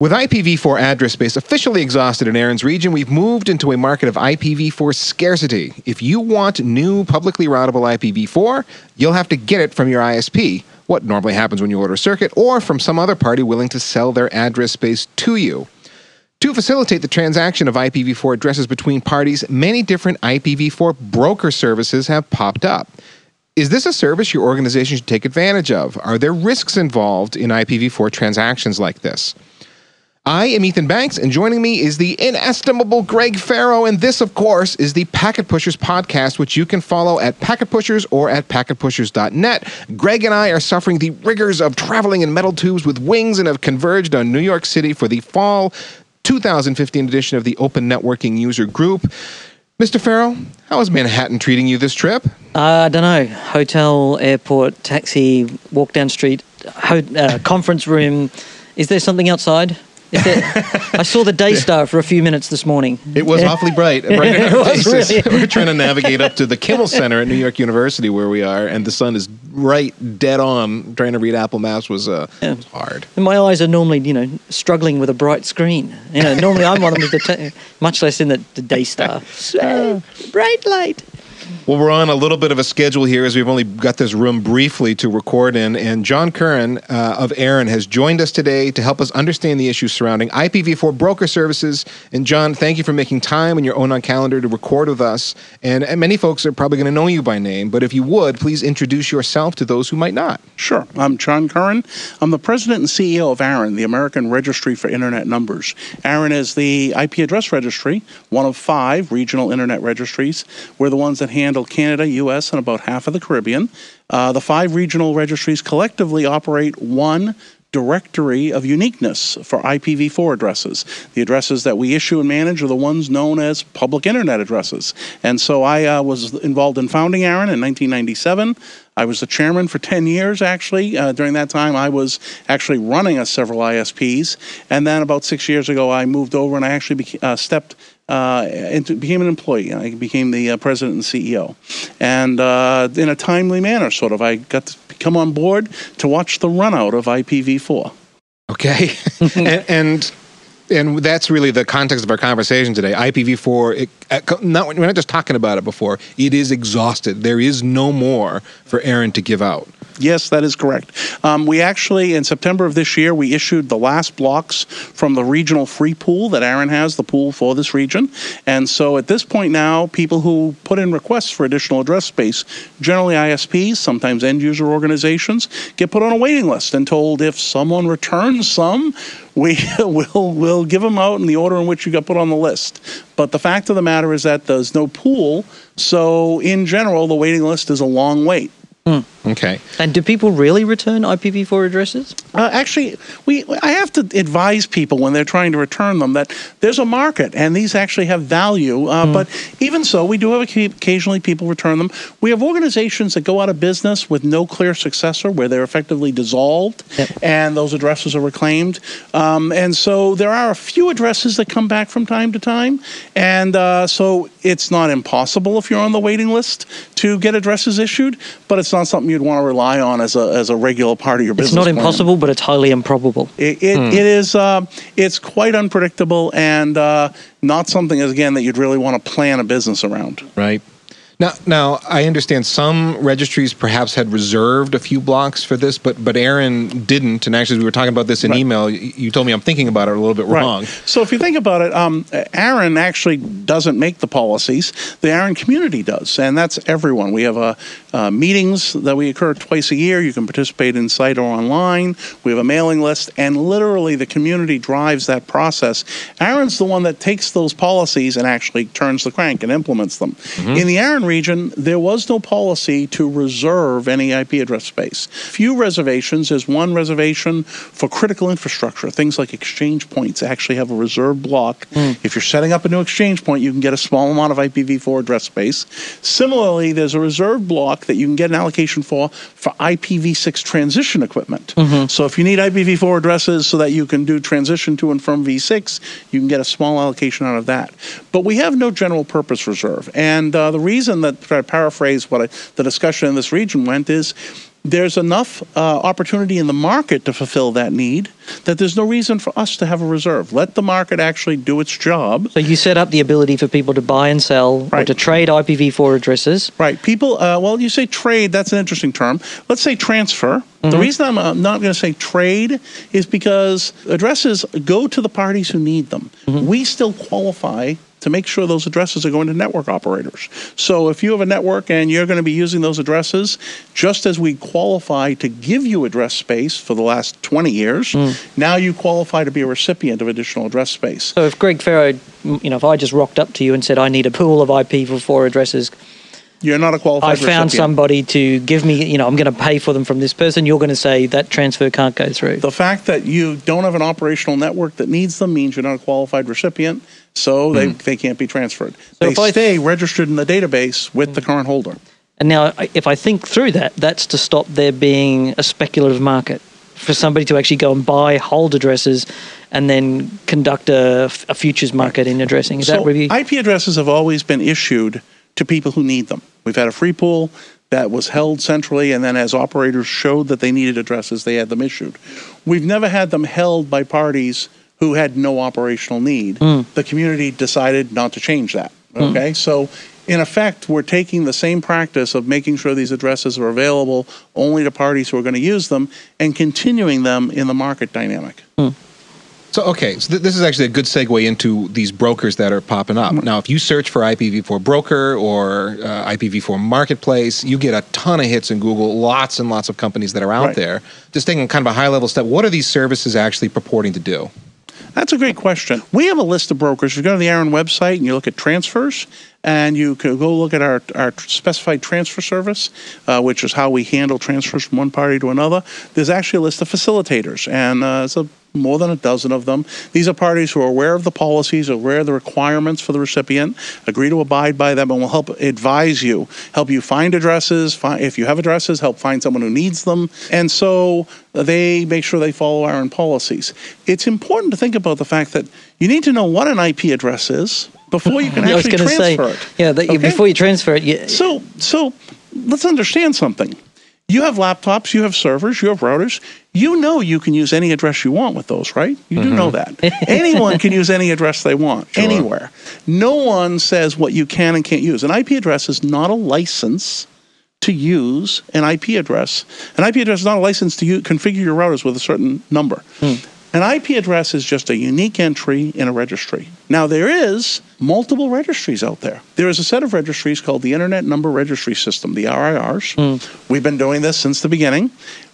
With IPv4 address space officially exhausted in ARIN's region, we've moved into a market of IPv4 scarcity. If you want new publicly routable IPv4, you'll have to get it from your ISP, what normally happens when you order a circuit, or from some other party willing to sell their address space to you. To facilitate the transaction of IPv4 addresses between parties, many different IPv4 broker services have popped up. Is this a service your organization should take advantage of? Are there risks involved in IPv4 transactions like this? I am Ethan Banks, and joining me is the inestimable Greg Ferro. And this, of course, is the Packet Pushers podcast, which you can follow at Packet Pushers or at packetpushers.net. Greg and I are suffering the rigors of traveling in metal tubes with wings and have converged on New York City for the fall 2015 edition of the Open Networking User Group. Mr. Ferro, how is Manhattan treating you this trip? Uh, I don't know. Hotel, airport, taxi, walk down street, ho- uh, conference room. Is there something outside? I saw the day star for a few minutes this morning. It was yeah. awfully bright. bright it was really. We're trying to navigate up to the Kimmel Center at New York University where we are, and the sun is right dead on. Trying to read Apple Maps was, uh, yeah. was hard. And my eyes are normally, you know, struggling with a bright screen. You know, normally I'm one of them, the much less in the, the Daystar. So, bright light. Well, we're on a little bit of a schedule here as we've only got this room briefly to record in. And John Curran uh, of ARIN has joined us today to help us understand the issues surrounding IPv4 broker services. And John, thank you for making time in your own on calendar to record with us. And, and many folks are probably going to know you by name, but if you would, please introduce yourself to those who might not. Sure. I'm John Curran. I'm the president and CEO of ARIN, the American Registry for Internet Numbers. ARIN is the IP address registry, one of five regional internet registries. We're the ones that handle Canada, US, and about half of the Caribbean. Uh, the five regional registries collectively operate one directory of uniqueness for IPv4 addresses. The addresses that we issue and manage are the ones known as public internet addresses. And so I uh, was involved in founding ARIN in 1997. I was the chairman for 10 years, actually. Uh, during that time, I was actually running a several ISPs. And then about six years ago, I moved over and I actually uh, stepped uh, into, became an employee. I became the uh, president and CEO. And uh, in a timely manner, sort of, I got to come on board to watch the run out of IPv4. Okay. and, and and that's really the context of our conversation today. IPv4, it, not, we're not just talking about it before. It is exhausted. There is no more for ARIN to give out. Yes, that is correct. Um, we actually, in September of this year, we issued the last blocks from the regional free pool that ARIN has, the pool for this region. And so at this point now, people who put in requests for additional address space, generally ISPs, sometimes end user organizations, get put on a waiting list and told if someone returns some, we will will give them out in the order in which you got put on the list. But the fact of the matter is that there's no pool, so in general, the waiting list is a long wait. Mm. Okay. And do people really return IPv4 addresses? Uh, actually, we I have to advise people when they're trying to return them that there's a market and these actually have value. Uh, mm. But even so, we do have occasionally people return them. We have organizations that go out of business with no clear successor, where they're effectively dissolved yep. and those addresses are reclaimed. Um, and so there are a few addresses that come back from time to time, and uh, so it's not impossible if you're on the waiting list to get addresses issued, but it's not something you'd want to rely on as a, as a regular part of your business. It's not plan. impossible, but it's highly improbable. It, it, hmm. it is. Uh, it's quite unpredictable and uh, not something, again, that you'd really want to plan a business around. Right. Now, now I understand some registries perhaps had reserved a few blocks for this, but but ARIN didn't. And actually, we were talking about this in right. email. You told me I'm thinking about it a little bit right. wrong. So if you think about it, um, ARIN actually doesn't make the policies. The ARIN community does, and that's everyone. We have a uh, meetings that we occur twice a year. You can participate in site or online. We have a mailing list, and literally the community drives that process. ARIN's the one that takes those policies and actually turns the crank and implements them. Mm-hmm. In the ARIN region, there was no policy to reserve any IP address space. Few reservations. There's one reservation for critical infrastructure. Things like exchange points actually have a reserved block. Mm. If you're setting up a new exchange point, you can get a small amount of IPv4 address space. Similarly, there's a reserved block block that you can get an allocation for for IPv6 transition equipment. Mm-hmm. So if you need IPv4 addresses so that you can do transition to and from v6, you can get a small allocation out of that. But we have no general purpose reserve. And uh, the reason that, to paraphrase what I, the discussion in this region went, is there's enough uh, opportunity in the market to fulfill that need that there's no reason for us to have a reserve. Let the market actually do its job. So you set up the ability for people to buy and sell or to trade IPv4 addresses. Right. People, uh, well, you say trade, that's an interesting term. Let's say transfer. The reason I'm uh, not going to say trade is because addresses go to the parties who need them. We still qualify to make sure those addresses are going to network operators. So if you have a network and you're going to be using those addresses, just as we qualify to give you address space for the last 20 years, hmm. now you qualify to be a recipient of additional address space. So if Greg Ferro, you know, if I just rocked up to you and said I need a pool of IPv4 addresses, You're not a qualified I found recipient. somebody to give me, you know, I'm going to pay for them from this person. You're going to say that transfer can't go through. The fact that you don't have an operational network that needs them means you're not a qualified recipient, so hmm. they, they can't be transferred. they if I- stay registered in the database with the hmm. current holder. And now, if I think through that, that's to stop there being a speculative market for somebody to actually go and buy hold addresses and then conduct a futures market in addressing. Is that so really? IP addresses have always been issued to people who need them. We've had a free pool that was held centrally, and then as operators showed that they needed addresses, they had them issued. We've never had them held by parties who had no operational need. Hmm. The community decided not to change that. Hmm. Okay, so in effect, we're taking the same practice of making sure these addresses are available only to parties who are going to use them and continuing them in the market dynamic. Hmm. So, okay, so th- this is actually a good segue into these brokers that are popping up. Now, if you search for IPv4 broker or uh, IPv4 marketplace, you get a ton of hits in Google, lots and lots of companies that are out Right. there. Just taking kind of a high level step, what are these services actually purporting to do? That's a great question. We have a list of brokers. You go to the ARIN website and you look at transfers, and you can go look at our, our specified transfer service, uh, which is how we handle transfers from one party to another. There's actually a list of facilitators, and uh, it's a, more than a dozen of them. These are parties who are aware of the policies, aware of the requirements for the recipient, agree to abide by them, and will help advise you, help you find addresses. Find, if you have addresses, help find someone who needs them. And so they make sure they follow our own policies. It's important to think about the fact that you need to know what an IP address is before you can I actually going say, transfer it. yeah, that you, Okay? before you transfer it, you, So, so let's understand something. You have laptops, you have servers, you have routers. You know you can use any address you want with those, right? You do know mm-hmm. that. Anyone can use any address they want, anywhere. No one says what you can and can't use. An IP address is not a license to use an IP address. An IP address is not a license to u- configure your routers with a certain number. Hmm. An IP address is just a unique entry in a registry. Now, there is multiple registries out there. There is a set of registries called the Internet Number Registry System, the RIRs. We've been doing this since the beginning.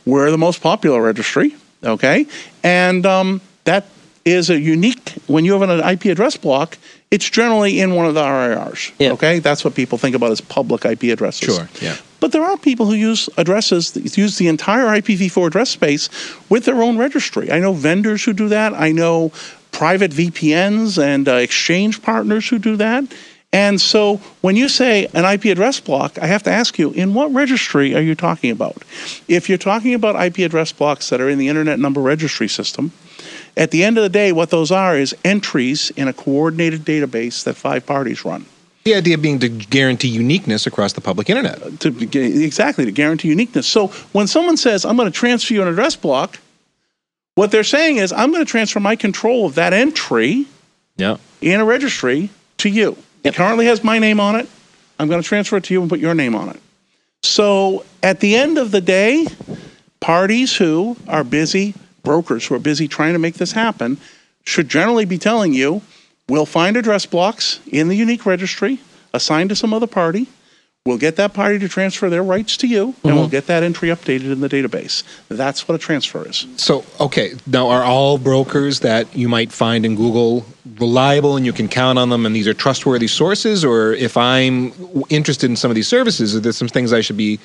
We're the most popular registry, okay? And um, that is a unique, when you have an IP address block, it's generally in one of the RIRs, Yeah. okay? That's what people think about as public IP addresses. Sure, yeah. But there are people who use addresses, that use the entire IPv4 address space with their own registry. I know vendors who do that. I know private VPNs and uh, exchange partners who do that. And so when you say an IP address block, I have to ask you, in what registry are you talking about? If you're talking about IP address blocks that are in the Internet Number Registry System, at the end of the day, what those are is entries in a coordinated database that five parties run. The idea being to guarantee uniqueness across the public internet. to exactly to guarantee uniqueness. So when someone says I'm going to transfer you an address block, what they're saying is I'm going to transfer my control of that entry Yeah. in a registry to you. It currently has my name on it. I'm going to transfer it to you and put your name on it. So at the end of the day, parties who are busy, brokers who are busy trying to make this happen, should generally be telling you, we'll find address blocks in the unique registry assigned to some other party. We'll get that party to transfer their rights to you, and we'll mm-hmm. get that entry updated in the database. That's what a transfer is. So, okay, now are all brokers that you might find in Google reliable and you can count on them and these are trustworthy sources? Or if I'm interested in some of these services, are there some things I should be,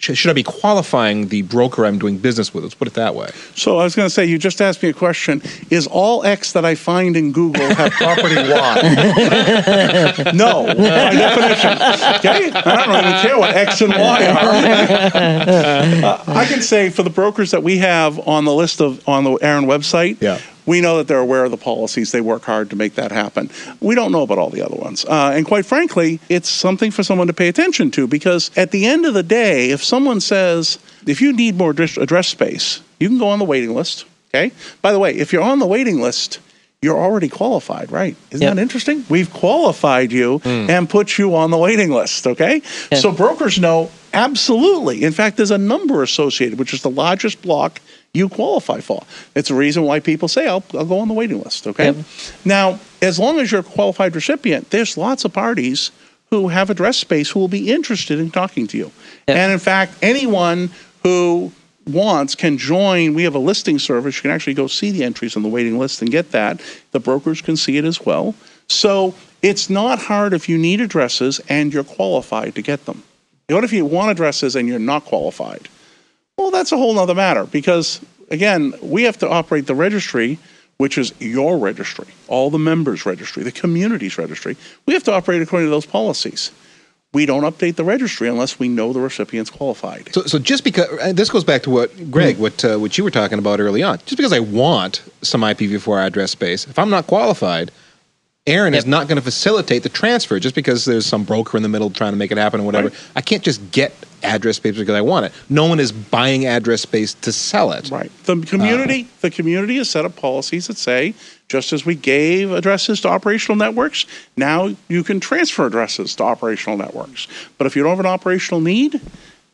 should I be qualifying the broker I'm doing business with? Let's put it that way. So I was going to say, you just asked me a question. Is all X that I find in Google have property Y? no, by definition. Okay? I don't even care what X and Y are. Uh, I can say for the brokers that we have on the list of on the ARIN website, Yeah. We know that they're aware of the policies. They work hard to make that happen. We don't know about all the other ones. Uh, and quite frankly, it's something for someone to pay attention to because at the end of the day, if someone says, if you need more address, address space, you can go on the waiting list. Okay. By the way, if you're on the waiting list, you're already qualified, right? Isn't Yep. that interesting? We've qualified you and put you on the waiting list, okay? Yeah. So brokers know absolutely. In fact, there's a number associated, which is the largest block you qualify for. It's a reason why people say, I'll, I'll go on the waiting list, okay? Yep. Now, as long as you're a qualified recipient, there's lots of parties who have address space who will be interested in talking to you. Yep. And in fact, anyone who wants can join. We have a listing service. You can actually go see the entries on the waiting list and get that. The brokers can see it as well. So it's not hard if you need addresses and you're qualified to get them. What if you want addresses and you're not qualified? That's a whole nother matter because, again, we have to operate the registry, which is your registry, all the members' registry, the community's registry. We have to operate according to those policies. We don't update the registry unless we know the recipient's qualified. So, so just because this goes back to what Greg, what uh, what you were talking about early on. Just because I want some IPv4 address space, if I'm not qualified, ARIN is not going to facilitate the transfer. Just because there's some broker in the middle trying to make it happen or whatever, Right. I can't just get address space because I want it. No one is buying address space to sell it. Right. The community, the community has set up policies that say, just as we gave addresses to operational networks, now you can transfer addresses to operational networks. But if you don't have an operational need,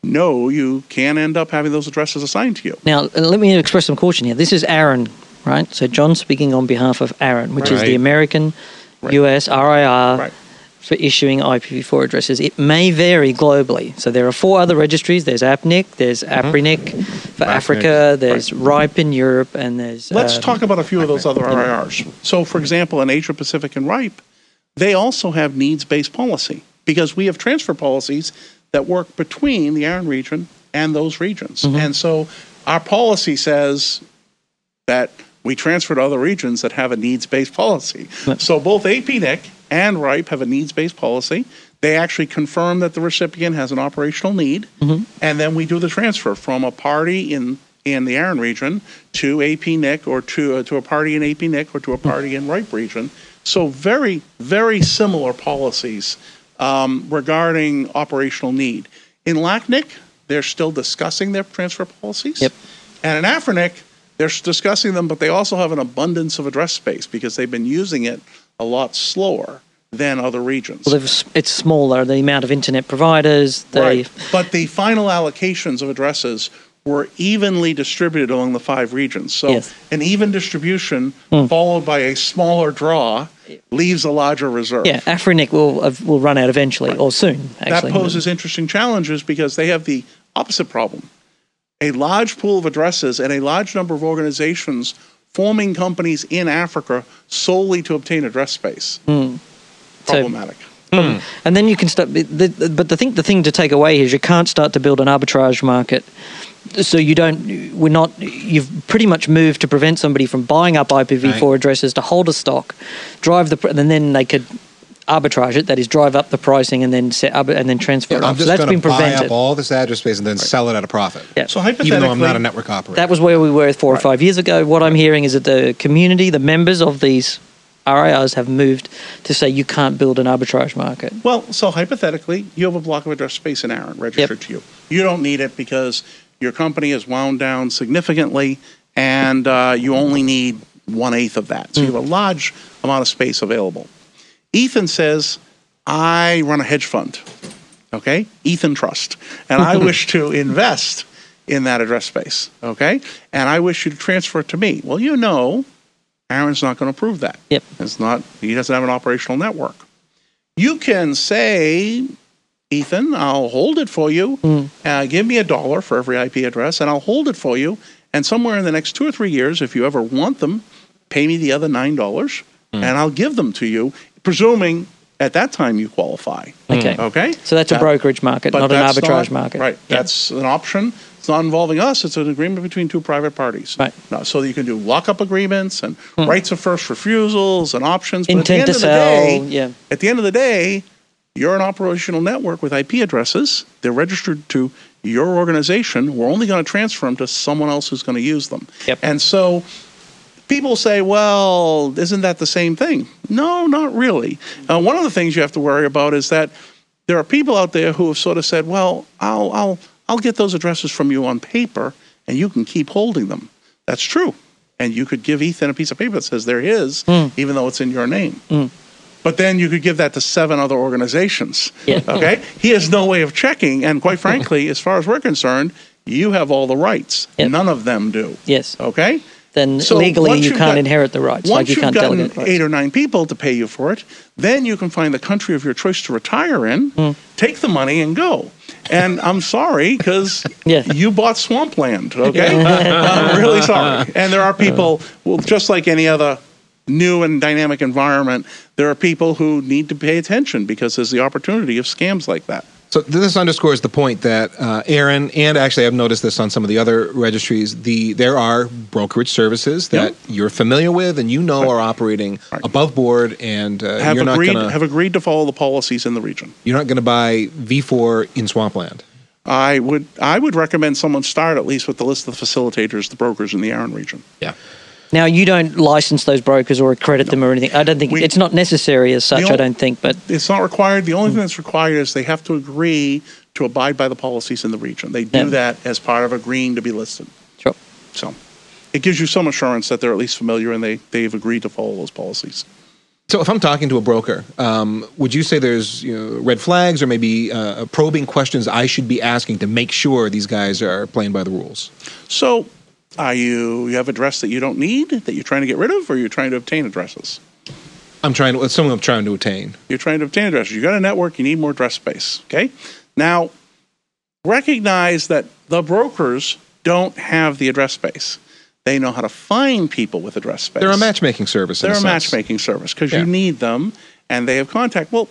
no, you can end up having those addresses assigned to you. Now, uh, let me express some caution here. This is ARIN, right? So John's speaking on behalf of ARIN, which is the American Right. US RIR Right. for issuing IPv4 addresses. It may vary globally. So there are four other registries. There's APNIC, there's mm-hmm. AFRINIC for AFRINIC, Africa, there's RIPE in Europe, and there's Let's um, talk about a few of those other mm-hmm. RIRs. So, for example, in Asia Pacific and RIPE, they also have needs based policy because we have transfer policies that work between the ARIN region and those regions. Mm-hmm. And so our policy says that we transfer to other regions that have a needs based policy. So both APNIC and RIPE have a needs based policy. They actually confirm that the recipient has an operational need, and then we do the transfer from a party in in the ARIN region to APNIC or to uh, to a party in APNIC or to a party in RIPE region. So very very similar policies um, regarding operational need. In LACNIC, they're still discussing their transfer policies. Yep. And in Afrinic, they're discussing them, but they also have an abundance of address space because they've been using it a lot slower than other regions. well, it's smaller, the amount of internet providers, they, right. But the final allocations of addresses were evenly distributed among the five regions. So Yes. an even distribution followed by a smaller draw leaves a larger reserve. yeah, AFRINIC will, uh, will run out eventually, or soon, Actually. that poses interesting challenges because they have the opposite problem. A large pool of addresses and a large number of organizations forming companies in Africa solely to obtain address space. Hmm. So- Problematic. Hmm. Hmm. And then you can start. The, the, but the thing, the thing to take away is you can't start to build an arbitrage market. So you don't. We're not. You've pretty much moved to prevent somebody from buying up IPv4 Right. addresses to hold a stock, drive the, and then they could arbitrage it. That is, drive up the pricing and then set up and then transfer it I'm off. So just that's going been to buy prevented. up all this address space and then sell it at a profit. Yeah. So hypothetically, Even though I'm not a network operator. That was where we were four or five years ago. What I'm hearing is that the community, the members of these RIRs, have moved to say you can't build an arbitrage market. well, so hypothetically, you have a block of address space in ARIN registered to you. You don't need it because your company has wound down significantly and uh, you only need one eighth of that. So you have a large amount of space available. Ethan says, I run a hedge fund, okay? Ethan Trust. And I wish to invest in that address space, okay? And I wish you to transfer it to me. Well, you know, ARIN's not going to approve that. Yep. It's not, he doesn't have an operational network. You can say, Ethan, I'll hold it for you. Uh, give me a dollar for every IP address, and I'll hold it for you. And somewhere in the next two or three years, if you ever want them, pay me the other nine dollars, and I'll give them to you, presuming at that time you qualify. Okay. Okay. So that's a That- brokerage market, but not an that's arbitrage market. Right. Yeah. That's an option. It's not involving us. It's an agreement between two private parties. Right. Hmm. No, so you can do lockup agreements and rights of first refusals and options. But at the Intent end to of the sell, day, yeah. At the end of the day, you're an operational network with IP addresses. They're registered to your organization. We're only going to transfer them to someone else who's going to use them. Yep. And so people say, well, isn't that the same thing? No, not really. Uh, one of the things you have to worry about is that there are people out there who have sort of said, well, I'll, I'll, I'll get those addresses from you on paper and you can keep holding them. That's true. And you could give Ethan a piece of paper that says they're his, even though it's in your name. But then you could give that to seven other organizations. Yeah. Okay? He has no way of checking. And quite frankly, as far as we're concerned, you have all the rights. Yep. None of them do. Yes. Okay? Then So legally you can't got- inherit the rights. Once Like you you've can't gotten delegate rights. eight or nine people to pay you for it, then you can find the country of your choice to retire in, Hmm. take the money, and go. And I'm sorry because Yeah. you bought swampland. Okay, I'm really sorry. And there are people, well, just like any other new and dynamic environment, there are people who need to pay attention because there's the opportunity of scams like that. So this underscores the point that uh, ARIN and actually I've noticed this on some of the other registries. The there are brokerage services that Yep. you're familiar with and you know are operating Right. above board, and uh, Have you're not agreed gonna have agreed to follow the policies in the region. you're not gonna buy V4 in swampland. I would I would recommend someone start at least with the list of the facilitators, the brokers in the ARIN region. Yeah. Now you don't license those brokers or accredit them or anything. I don't think We- it's not necessary as such. The I don't think, but It's not required. The only thing that's required is they have to agree to abide by the policies in the region. They do Yeah. that as part of agreeing to be listed. sure. So it gives you some assurance that they're at least familiar and they, they've agreed to follow those policies. So if I'm talking to a broker, um, would you say there's you know, red flags or maybe uh, probing questions I should be asking to make sure these guys are playing by the rules? So are you you have a dress that you don't need that you're trying to get rid of, or you're trying to obtain addresses? I'm trying to. It's something I'm trying to attain. You're trying to obtain addresses. You got a network. You need more address space. Okay. Now, recognize that the brokers don't have the address space. They know how to find people with address space. They're a matchmaking service. They're a sense. matchmaking service because Yeah. you need them, and they have contact. Well,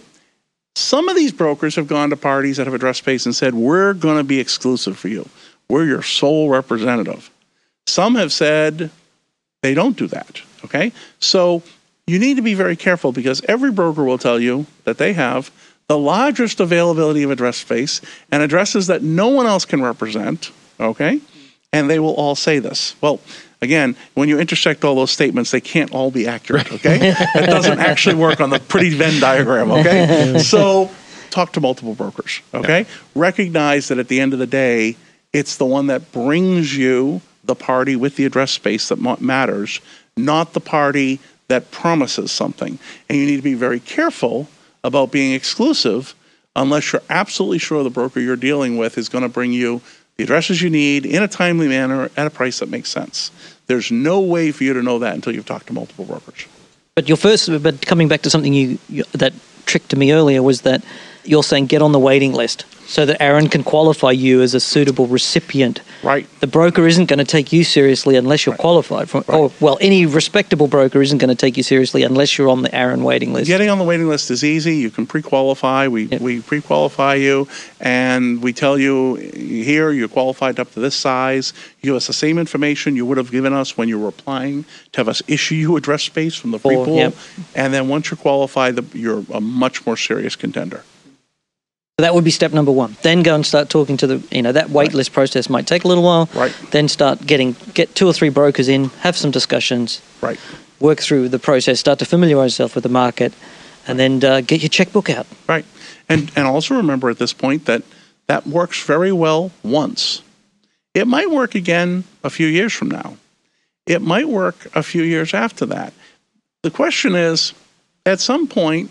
some of these brokers have gone to parties that have address space and said, "We're going to be exclusive for you. We're your sole representative." Some have said they don't do that. Okay, so you need to be very careful because every broker will tell you that they have the largest availability of address space and addresses that no one else can represent. Okay, and they will all say this. Well, again, when you intersect all those statements, they can't all be accurate. Okay, it doesn't actually work on the pretty Venn diagram. Okay, so talk to multiple brokers. Okay, recognize that at the end of the day, it's the one that brings you the party with the address space that matters, not the party that promises something. And you need to be very careful about being exclusive unless you're absolutely sure the broker you're dealing with is going to bring you the addresses you need in a timely manner at a price that makes sense. There's no way for you to know that until you've talked to multiple brokers. But your first, but coming back to something you, you that tricked to me earlier was that you're saying get on the waiting list so that ARIN can qualify you as a suitable recipient. Right. The broker isn't going to take you seriously unless you're qualified. From, Or well, any respectable broker isn't going to take you seriously unless you're on the ARIN waiting list. Getting on the waiting list is easy. You can pre-qualify. We Yep. we pre-qualify you, and we tell you here you're qualified up to this size. You give us the same information you would have given us when you were applying to have us issue you address space from the free Or- pool. yep. And then once you're qualified, you're a much more serious contender. So that would be step number one. Then go and start talking to the, you know, that wait list process might take a little while. Right. Then start getting, get two or three brokers in, have some discussions, Right. work through the process, start to familiarize yourself with the market, and then uh, get your checkbook out. Right. And and also remember at this point that that works very well once. It might work again a few years from now. It might work a few years after that. The question is at some point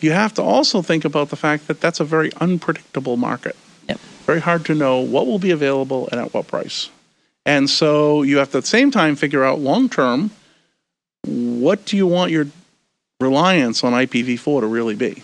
you have to also think about the fact that that's a very unpredictable market. Yep. Very hard to know what will be available and at what price. And so you have to at the same time figure out long term what do you want your reliance on IPv4 to really be?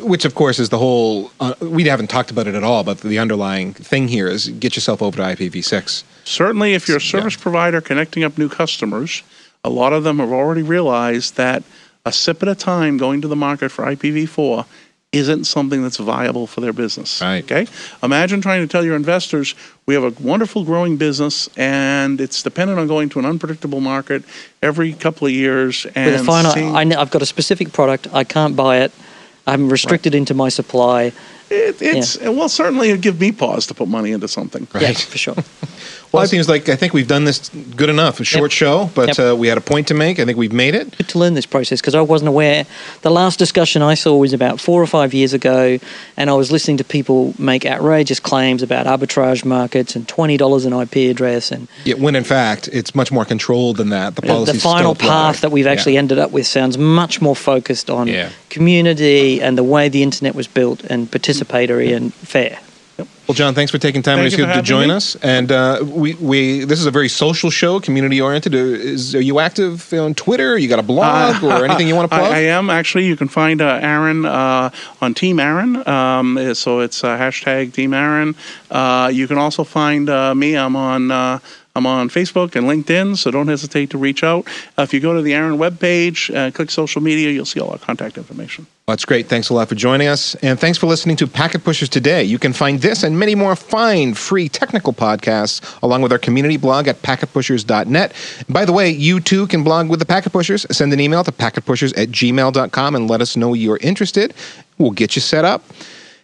Which, of course, is the whole. Uh, we haven't talked about it at all, but the underlying thing here is get yourself over to IPv6. Certainly, if you're a service provider connecting up new customers, a lot of them have already realized that a sip at a time going to the market for IPv4 isn't something that's viable for their business. Right. Okay. Imagine trying to tell your investors we have a wonderful growing business and it's dependent on going to an unpredictable market every couple of years and With a finite, seeing- I, have got a specific product, I can't buy it, I'm restricted into my supply. it, it's well certainly it'd give me pause to put money into something. Yeah, for sure. Well, it seems like I think we've done this good enough. A short Yep. show, but Yep. uh, we had a point to make. I think we've made it. good to learn this process because I wasn't aware. The last discussion I saw was about four or five years ago, and I was listening to people make outrageous claims about arbitrage markets and twenty dollars an IP address and Yeah, when in fact it's much more controlled than that. The the policy. final path that we've actually ended up with sounds much more focused on Yeah. community and the way the internet was built and participatory and fair. Well, John, thanks for taking time Thank to, you for to join me. us. And uh, we, we this is a very social show, community oriented. Is are you active on Twitter? You got a blog or anything you want to I, plug? I am actually. You can find uh, ARIN uh, on Team ARIN. Um, so it's uh, hashtag Team ARIN. Uh, you can also find uh, me. I'm on. I'm on Facebook and LinkedIn, so don't hesitate to reach out. Uh, if you go to the ARIN webpage, uh, click social media, you'll see all our contact information. That's great. Thanks a lot for joining us. And thanks for listening to Packet Pushers today. You can find this and many more fine, free technical podcasts along with our community blog at packetpushers.net. By the way, you too can blog with the Packet Pushers. Send an email to packetpushers at gmail.com and let us know you're interested. We'll get you set up.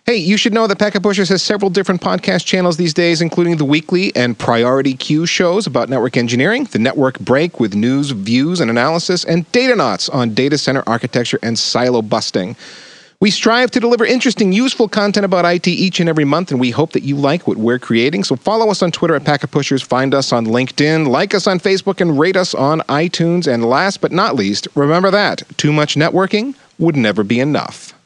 Hey, you should know that Packet Pushers has several different podcast channels these days, including the weekly and priority Q shows about network engineering, the network break with news, views, and analysis, and Datanauts on data center architecture and silo busting. We strive to deliver interesting, useful content about IT each and every month, and we hope that you like what we're creating. So follow us on Twitter at Packet Pushers, find us on LinkedIn, like us on Facebook, and rate us on iTunes. And last but not least, remember that too much networking would never be enough.